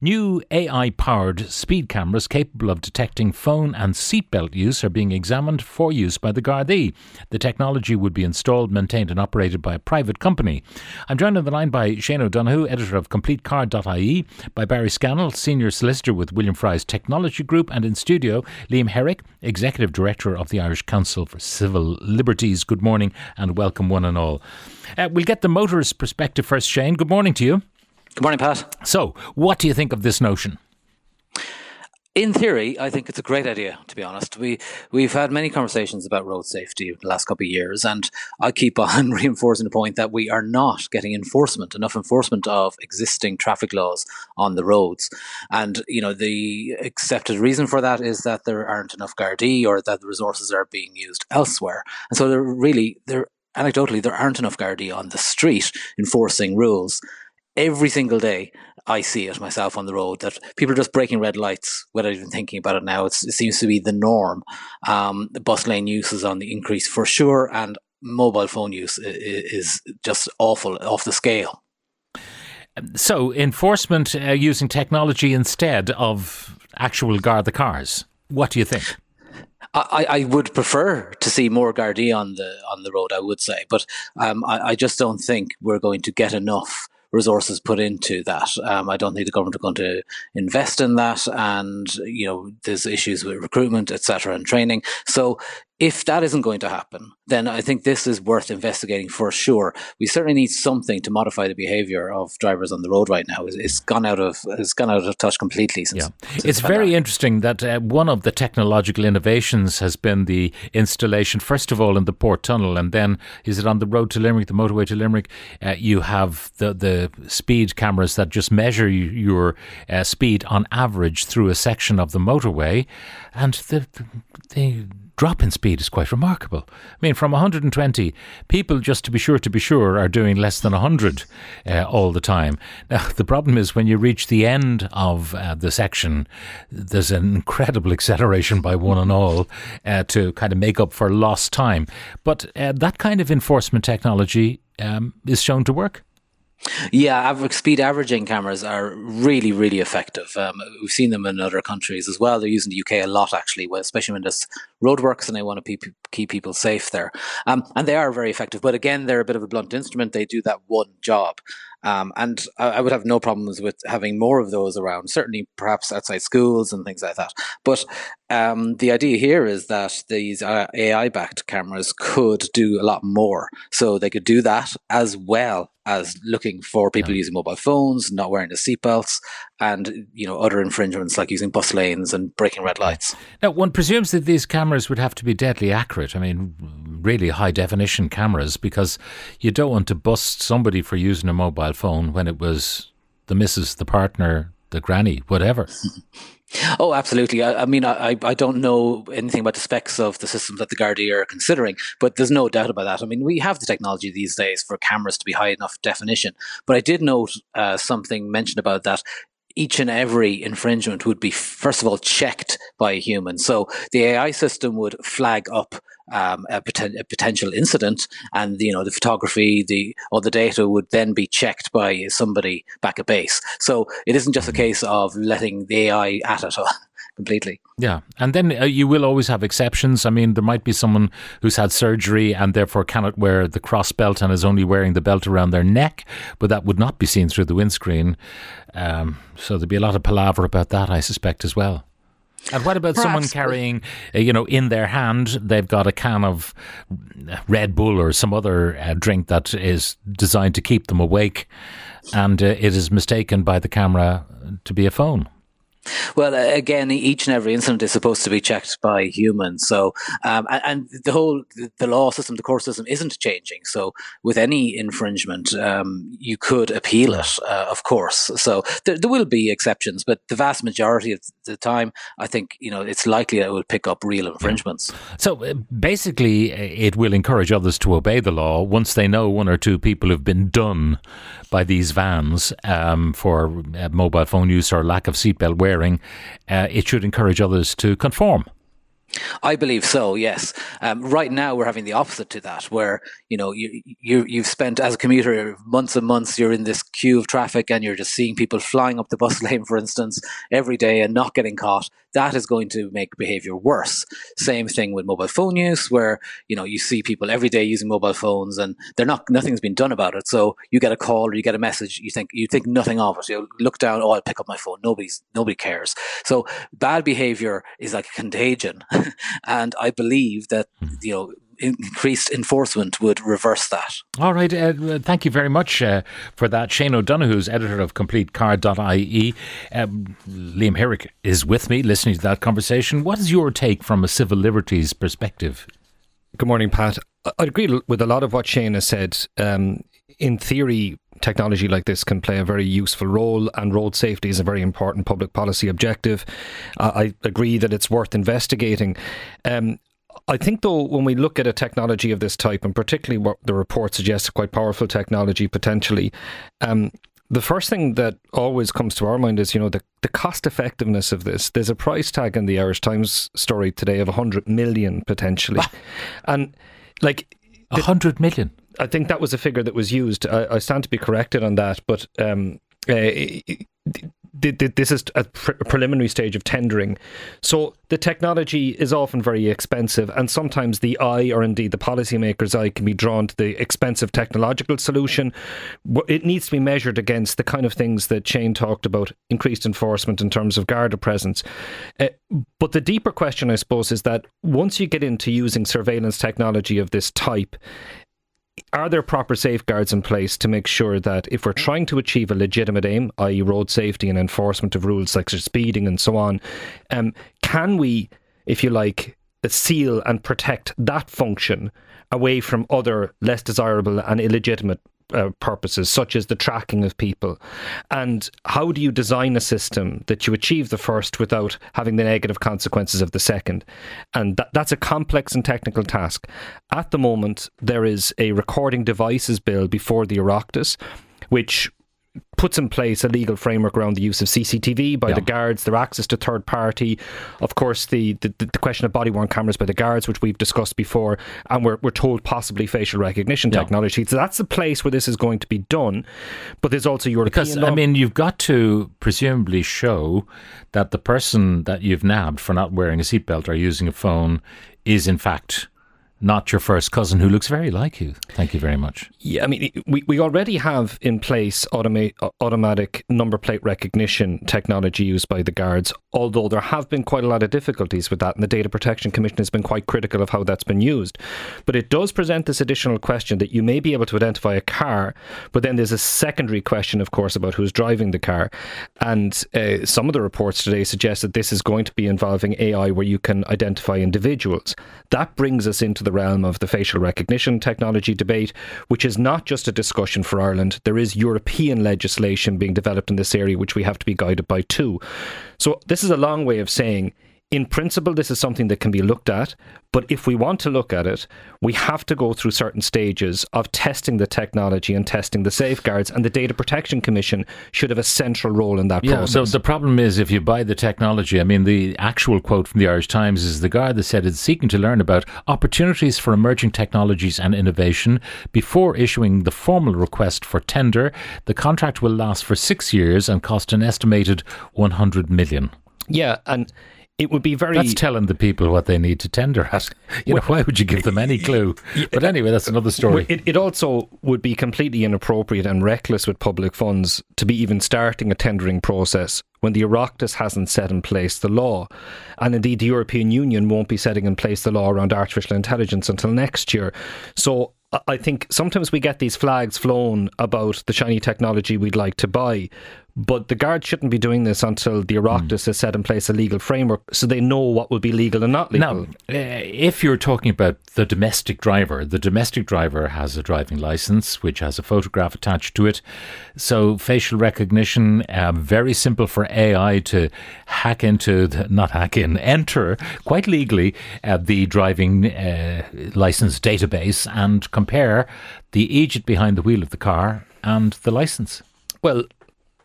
New AI powered speed cameras capable of detecting phone and seatbelt use are being examined for use by the Gardaí. The technology would be installed, maintained, and operated by a private company. I'm joined on the line by Shane O'Donoghue, editor of CompleteCar.ie, by Barry Scannell, senior solicitor with William Fry's Technology Group, and in studio, Liam Herrick, executive director of the Irish Council for Civil Liberties. Good morning and welcome, one and all. Uh, we'll get the motorist perspective first, Shane. Good morning to you. Good morning, Pat. So, what do you think of this notion? In theory, I think it's a great idea. To be honest, we we've had many conversations about road safety over the last couple of years, and I keep on reinforcing the point that we are not getting enforcement enough enforcement of existing traffic laws on the roads. And you know, the accepted reason for that is that there aren't enough Gardaí or that the resources are being used elsewhere. And so, there really there anecdotally there aren't enough Gardaí on the street enforcing rules every single day I see it myself on the road that people are just breaking red lights without even thinking about it now. It's, it seems to be the norm. Um, the bus lane use is on the increase for sure, and mobile phone use is, is just awful, off the scale. So, enforcement uh, using technology instead of actual guard the cars. What do you think? I, I would prefer to see more Gardaí on the on the road. I would say, but um, I, I just don't think we're going to get enough resources put into that. Um, I don't think the government are going to invest in that, and you know there's issues with recruitment, etc., and training. So if that isn't going to happen, then I think this is worth investigating for sure. We certainly need something to modify the behaviour of drivers on the road right now. It's, it's gone out of it's gone out of touch completely. Since, Yeah, since it's very interesting that uh, one of the technological innovations has been the installation, first of all, in the Port Tunnel, and then is it on the road to Limerick, the motorway to Limerick? Uh, you have the the speed cameras that just measure your uh, speed on average through a section of the motorway, and the the, the drop in speed is quite remarkable. I mean, from 120, people, just to be sure to be sure, are doing less than 100 uh, all the time. Now, the problem is when you reach the end of uh, the section, there's an incredible acceleration by one and all uh, to kind of make up for lost time. But uh, that kind of enforcement technology um, is shown to work. Yeah, speed averaging cameras are really, really effective. Um, we've seen them in other countries as well. They're using the UK a lot, actually, especially when there's roadworks and they want to pe- keep people safe there. Um, and they are very effective. But again, they're a bit of a blunt instrument. They do that one job. Um, and I, I would have no problems with having more of those around, certainly perhaps outside schools and things like that. But um, the idea here is that these uh, AI backed cameras could do a lot more. So they could do that as well as looking for people using mobile phones, not wearing the seatbelts, and you know other infringements like using bus lanes and breaking red lights. Now, one presumes that these cameras would have to be deadly accurate. I mean, really high definition cameras, because you don't want to bust somebody for using a mobile phone when it was the missus, the partner, the granny, whatever. Oh, absolutely. I, I mean, I, I don't know anything about the specs of the systems that the Gardaí are considering, but there's no doubt about that. I mean, we have the technology these days for cameras to be high enough definition. But I did note uh, something mentioned about that. Each and every infringement would be, first of all, checked by a human. So the AI system would flag up um, a, poten- a potential incident, and you know the photography, the all the data would then be checked by somebody back at base. So it isn't just a case of letting the AI at it completely. Yeah, and then uh, you will always have exceptions. I mean, there might be someone who's had surgery and therefore cannot wear the cross belt and is only wearing the belt around their neck, but that would not be seen through the windscreen. Um, so there'd be a lot of palaver about that, I suspect, as well. And what about someone Perhaps, but- carrying, uh, you know, in their hand, they've got a can of Red Bull or some other uh, drink that is designed to keep them awake, and uh, it is mistaken by the camera to be a phone. Well, uh, again, each and every incident is supposed to be checked by humans. So, um, and, the whole the law system, the court system, isn't changing. So, with any infringement, um, you could appeal it, uh, of course. So, there, there will be exceptions, but the vast majority of the time, I think you know it's likely that it will pick up real infringements. So uh, basically, uh, it will encourage others to obey the law once they know one or two people have been done by these vans um, for mobile phone use or lack of seatbelt Uh, it should encourage others to conform. I believe so. Yes. Um, right now, we're having the opposite to that, where you know you, you you've spent as a commuter months and months. You're in this queue of traffic, and you're just seeing people flying up the bus lane, for instance, every day and not getting caught. That is going to make behaviour worse. Same thing with mobile phone use, where you know you see people every day using mobile phones, and they're not nothing's been done about it. So you get a call or you get a message, you think you think nothing of it. You look down, oh, I'll pick up my phone. Nobody's nobody cares. So bad behaviour is like a contagion. and I believe that hmm. you know increased enforcement would reverse that. All right. Uh, thank you very much uh, for that. Shane O'Donoghue's editor of CompleteCar.ie. Um, Liam Herrick is with me listening to that conversation. What is your take from a civil liberties perspective? Good morning, Pat. I agree with a lot of what Shane has said. Um, in theory, technology like this can play a very useful role, and road safety is a very important public policy objective. Uh, I agree that it's worth investigating. Um, I think, though, when we look at a technology of this type, and particularly what the report suggests, quite powerful technology potentially, um, the first thing that always comes to our mind is, you know, the, the cost effectiveness of this. There's a price tag in the Irish Times story today of 100 million potentially. And like. A hundred million. I think that was a figure that was used. I, I stand to be corrected on that, but um, uh, this is a preliminary stage of tendering. So the technology is often very expensive, and sometimes the eye, or indeed the policymaker's eye, can be drawn to the expensive technological solution. It needs to be measured against the kind of things that Shane talked about increased enforcement in terms of Garda presence. Uh, but the deeper question, I suppose, is that once you get into using surveillance technology of this type, are there proper safeguards in place to make sure that if we're trying to achieve a legitimate aim, i.e., road safety and enforcement of rules like speeding and so on, um, can we, if you like, seal and protect that function away from other less desirable and illegitimate uh, purposes, such as the tracking of people. And how do you design a system that you achieve the first without having the negative consequences of the second? And that, that's a complex and technical task. At the moment, there is a recording devices bill before the Oireachtas, which puts in place a legal framework around the use of CCTV by yeah. the guards, their access to third party, of course, the, the, the question of body worn cameras by the guards, which we've discussed before, and we're, we're told possibly facial recognition yeah. technology. So that's the place where this is going to be done. But there's also European Because, law. I mean, you've got to presumably show that the person that you've nabbed for not wearing a seatbelt or using a phone is, in fact, not your first cousin who looks very like you. Thank you very much. Yeah, I mean, we, we already have in place automa- automatic number plate recognition technology used by the guards, although there have been quite a lot of difficulties with that, and the Data Protection Commission has been quite critical of how that's been used. But it does present this additional question that you may be able to identify a car, but then there's a secondary question, of course, about who's driving the car. And uh, some of the reports today suggest that this is going to be involving AI where you can identify individuals. That brings us into the realm of the facial recognition technology debate, which is not just a discussion for Ireland. There is European legislation being developed in this area, which we have to be guided by too. So, this is a long way of saying in principle, this is something that can be looked at. But if we want to look at it, we have to go through certain stages of testing the technology and testing the safeguards. And the Data Protection Commission should have a central role in that yeah, process. So the problem is if you buy the technology, I mean, the actual quote from the Irish Times is the guy that said it's seeking to learn about opportunities for emerging technologies and innovation before issuing the formal request for tender. The contract will last for six years and cost an estimated 100 million. Yeah, and it would be very. That's telling the people what they need to tender at. You know, why would you give them any clue? But anyway, that's another story. It, it also would be completely inappropriate and reckless with public funds to be even starting a tendering process when the Oireachtas hasn't set in place the law. And indeed, the European Union won't be setting in place the law around artificial intelligence until next year. So I think sometimes we get these flags flown about the shiny technology we'd like to buy, but the guards shouldn't be doing this until the Oireachtas mm. has set in place a legal framework so they know what will be legal and not legal. Now, uh, if you're talking about the domestic driver, the domestic driver has a driving license which has a photograph attached to it. So facial recognition, uh, very simple for AI to hack into, the, not hack in, enter quite legally uh, the driving uh, license database and compare the agent behind the wheel of the car and the license. Well,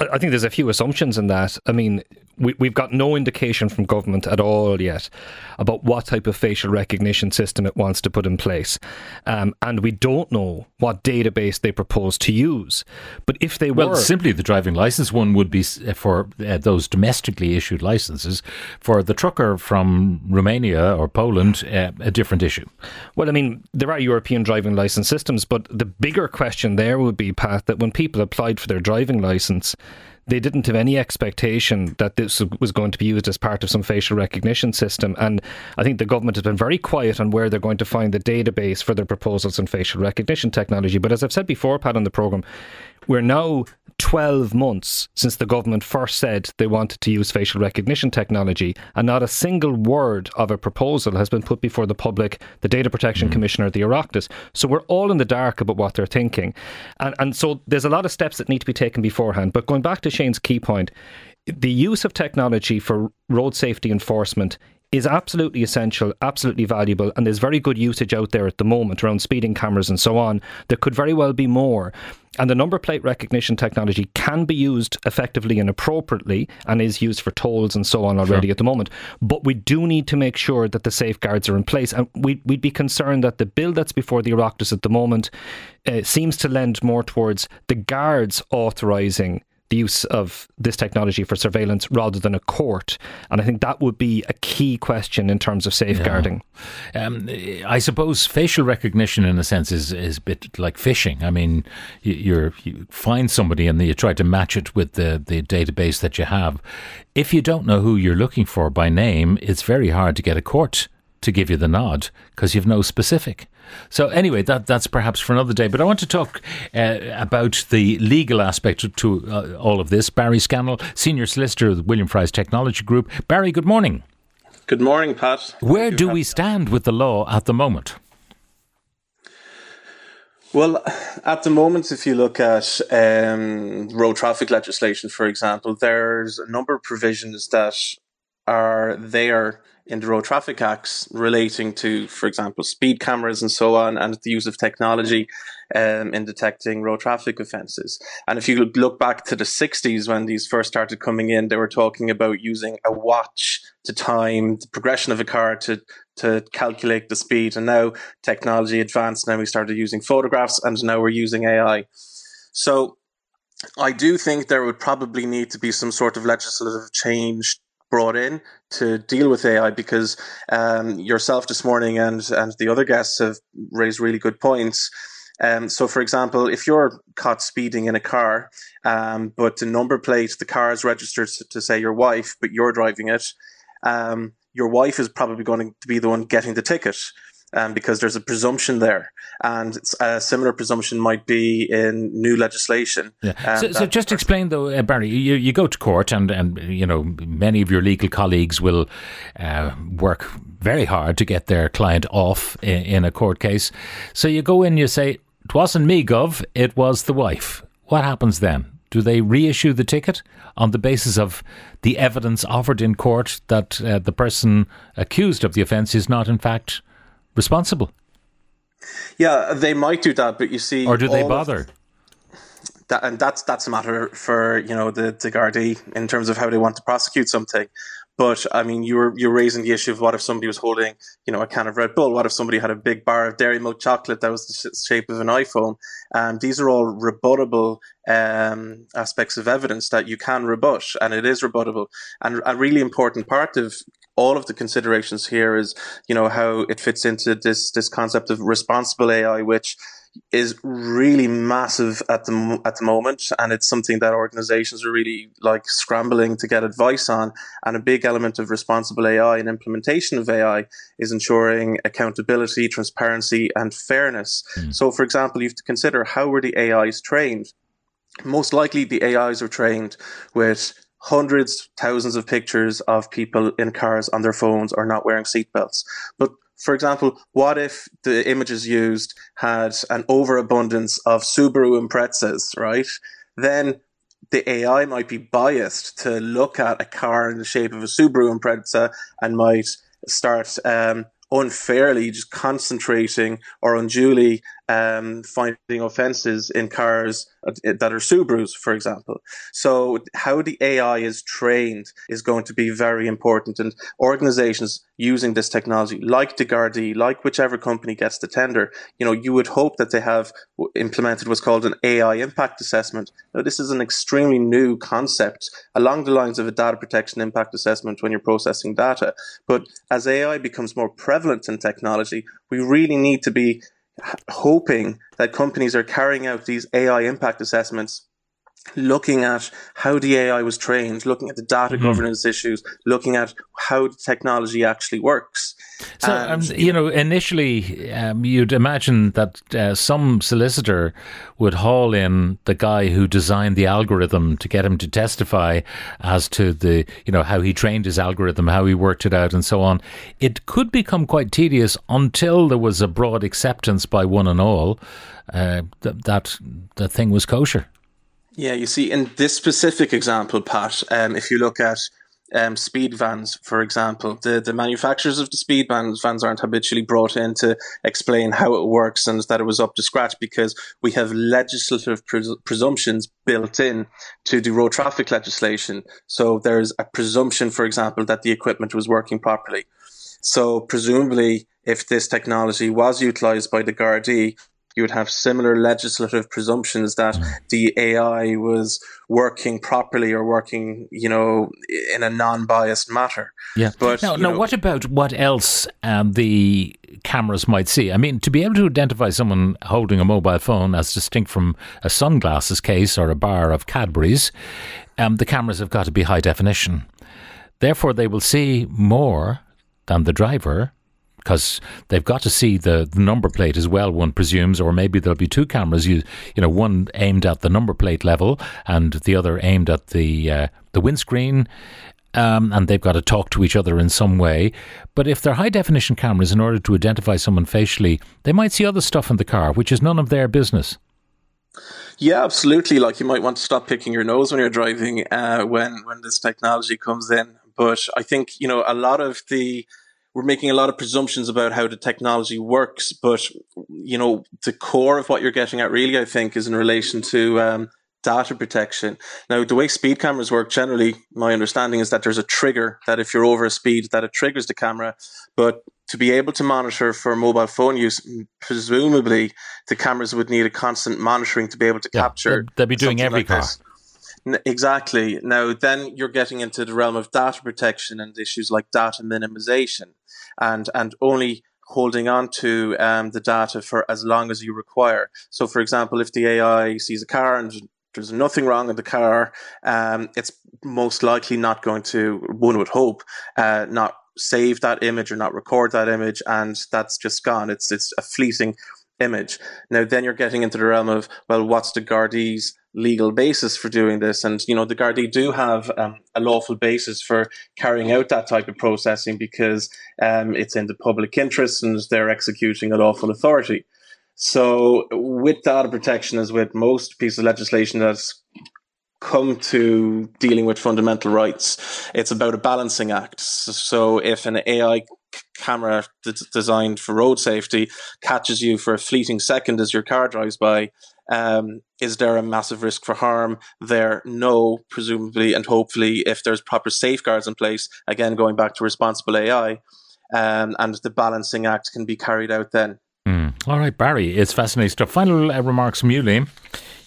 I think there's a few assumptions in that. I mean, we, we've got no indication from government at all yet about what type of facial recognition system it wants to put in place. Um, and we don't know what database they propose to use. But if they well, were. simply the driving license one would be uh, for uh, those domestically issued licenses. For the trucker from Romania or Poland, uh, a different issue. Well, I mean, there are European driving license systems, but the bigger question there would be, Pat, that when people applied for their driving license, they didn't have any expectation that this was going to be used as part of some facial recognition system. And I think the government has been very quiet on where they're going to find the database for their proposals on facial recognition technology. But as I've said before, Pat, on the programme, we're now 12 months since the government first said they wanted to use facial recognition technology, and not a single word of a proposal has been put before the public, the Data Protection mm. Commissioner, the Oireachtas. So we're all in the dark about what they're thinking. And, and so there's a lot of steps that need to be taken beforehand. But going back to Shane's key point, the use of technology for road safety enforcement is absolutely essential, absolutely valuable, and there's very good usage out there at the moment around speeding cameras and so on. There could very well be more. And the number plate recognition technology can be used effectively and appropriately and is used for tolls and so on already sure. at the moment. But we do need to make sure that the safeguards are in place. And we'd, we'd be concerned that the bill that's before the Oireachtas at the moment uh, seems to lend more towards the guards authorising the use of this technology for surveillance rather than a court. And I think that would be a key question in terms of safeguarding. Yeah. Um, I suppose facial recognition, in a sense, is, is a bit like fishing. I mean, you, you find somebody and you try to match it with the, the database that you have. If you don't know who you're looking for by name, it's very hard to get a court to give you the nod because you've no specific. So anyway, that that's perhaps for another day. But I want to talk uh, about the legal aspect to, uh, all of this. Barry Scannell, senior solicitor of the William Fry's Technology Group. Barry, good morning. Good morning, Pat. Where do we stand with the law at the moment? Well, at the moment, if you look at um, road traffic legislation, for example, there's a number of provisions that are there in the road traffic acts relating to, for example, speed cameras and so on, and the use of technology um, in detecting road traffic offences. And if you look back to the 60s when these first started coming in, they were talking about using a watch to time the progression of a car to to calculate the speed. And now technology advanced. Now we started using photographs, and now we're using AI. So I do think there would probably need to be some sort of legislative change brought in to deal with AI because um, yourself this morning and and the other guests have raised really good points. Um, so, for example, if you're caught speeding in a car, um, but the number plate, the car is registered to, to say your wife, but you're driving it, um, your wife is probably going to be the one getting the ticket um, because there's a presumption there. And a similar presumption might be in new legislation. Yeah. Um, so, so, just explain, though, uh, Barry, you, you go to court and, and, you know, many of your legal colleagues will uh, work very hard to get their client off in, in a court case. So you go in, you say, it wasn't me, Gov, it was the wife. What happens then? Do they reissue the ticket on the basis of the evidence offered in court that uh, the person accused of the offence is not, in fact, responsible. Yeah, they might do that, but you see, or do they bother? That, and that's that's a matter for you know the the Gardaí in terms of how they want to prosecute something. But I mean, you were you're raising the issue of what if somebody was holding, you know, a can of Red Bull? What if somebody had a big bar of dairy milk chocolate that was the shape of an iPhone? And um, these are all rebuttable um, aspects of evidence that you can rebut, and it is rebuttable. And a really important part of all of the considerations here is, you know, how it fits into this this concept of responsible AI, which is really massive at the at the moment, and it's something that organizations are really like scrambling to get advice on. And a big element of responsible AI and implementation of AI is ensuring accountability, transparency, and fairness. Mm. So, for example, you have to consider how were the AIs trained. Most likely, the AIs are trained with hundreds, thousands of pictures of people in cars on their phones or not wearing seatbelts. But for example, what if the images used had an overabundance of Subaru Imprezas, right? Then the AI might be biased to look at a car in the shape of a Subaru Impreza and might start um, unfairly just concentrating or unduly um, finding offences in cars uh, that are Subarus, for example. So how the AI is trained is going to be very important, and organisations using this technology, like the Gardaí, like whichever company gets the tender, you know, you would hope that they have implemented what's called an AI impact assessment. Now, this is an extremely new concept along the lines of a data protection impact assessment when you're processing data. But as AI becomes more prevalent in technology, we really need to be hoping that companies are carrying out these AI impact assessments looking at how the AI was trained, looking at the data mm-hmm. governance issues, looking at how the technology actually works. So, um, you know, initially um, you'd imagine that uh, some solicitor would haul in the guy who designed the algorithm to get him to testify as to the, you know, how he trained his algorithm, how he worked it out, and so on. It could become quite tedious until there was a broad acceptance by one and all uh, that, that the thing was kosher. Yeah, you see, in this specific example, Pat, um, if you look at um, speed vans, for example, the, the manufacturers of the speed vans, vans aren't habitually brought in to explain how it works and that it was up to scratch because we have legislative pres- presumptions built in to the road traffic legislation. So there's a presumption, for example, that the equipment was working properly. So presumably, if this technology was utilized by the Gardaí, you would have similar legislative presumptions that the AI was working properly or working, you know, in a non-biased matter. Yeah. But now, now know, what about what else um, the cameras might see? I mean, to be able to identify someone holding a mobile phone as distinct from a sunglasses case or a bar of Cadbury's, um, the cameras have got to be high definition. Therefore, they will see more than the driver because they've got to see the, the, number plate as well. One presumes, or maybe there'll be two cameras. You you know, one aimed at the number plate level and the other aimed at the uh, the windscreen. Um, and they've got to talk to each other in some way. But if they're high definition cameras, in order to identify someone facially, they might see other stuff in the car, which is none of their business. Yeah, absolutely. Like you might want to stop picking your nose when you're driving uh, when when this technology comes in. But I think you know a lot of the we're making a lot of presumptions about how the technology works, but you know the core of what you're getting at really, I think, is in relation to um, data protection. Now, the way speed cameras work, generally, my understanding is that there's a trigger that if you're over a speed, that it triggers the camera. But to be able to monitor for mobile phone use, presumably the cameras would need a constant monitoring to be able to yeah, capture. They'd be doing every like car. This. Exactly. Now, then you're getting into the realm of data protection and issues like data minimization and, and only holding on to um, the data for as long as you require. So, for example, if the AI sees a car and there's nothing wrong with the car, um, it's most likely not going to, one would hope, uh, not save that image or not record that image, and that's just gone. It's it's a fleeting image. Now, then you're getting into the realm of well, what's the Gardaí's legal basis for doing this. And, you know, the Gardaí do have um, a lawful basis for carrying out that type of processing because um, it's in the public interest and they're executing a lawful authority. So, with data protection, as with most pieces of legislation that's come to dealing with fundamental rights, it's about a balancing act. So, if an AI camera that's designed for road safety catches you for a fleeting second as your car drives by, um, is there a massive risk for harm there? No, presumably, and hopefully, if there's proper safeguards in place, again, going back to responsible AI, um, and the balancing act can be carried out then. Mm. All right, Barry, it's fascinating stuff. Final uh, remarks from you, Liam.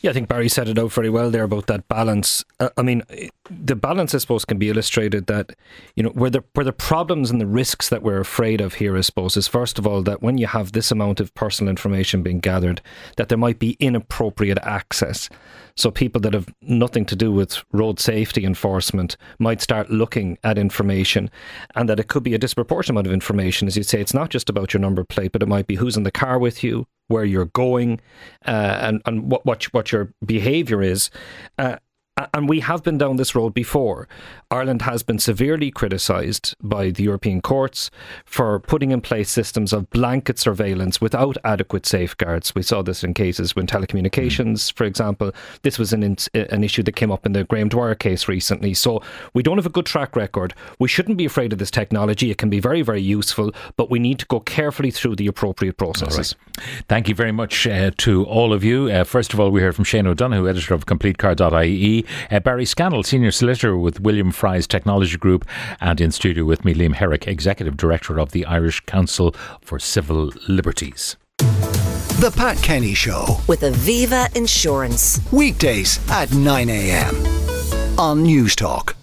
Yeah, I think Barry set it out very well there about that balance. Uh, I mean, the balance, I suppose, can be illustrated that you know where the where the problems and the risks that we're afraid of here, I suppose, is first of all that when you have this amount of personal information being gathered, that there might be inappropriate access. So people that have nothing to do with road safety enforcement might start looking at information, and that it could be a disproportionate amount of information. As you say, it's not just about your number plate, but it might be who's in the car with you, where you're going, uh, and and what what what your behaviour is. Uh, and we have been down this road before. Ireland has been severely criticised by the European courts for putting in place systems of blanket surveillance without adequate safeguards. We saw this in cases when telecommunications, for example, this was an, an issue that came up in the Graham Dwyer case recently. So we don't have a good track record. We shouldn't be afraid of this technology. It can be very, very useful, but we need to go carefully through the appropriate processes. Right. Thank you very much uh, to all of you. Uh, first of all, we heard from Shane O'Donoghue, editor of CompleteCar.ie, uh, Barry Scannell, senior solicitor with William Fry's Technology Group, and in studio with me, Liam Herrick, Executive Director of the Irish Council for Civil Liberties. The Pat Kenny Show with Aviva Insurance. Weekdays at 9 a.m. on Newstalk.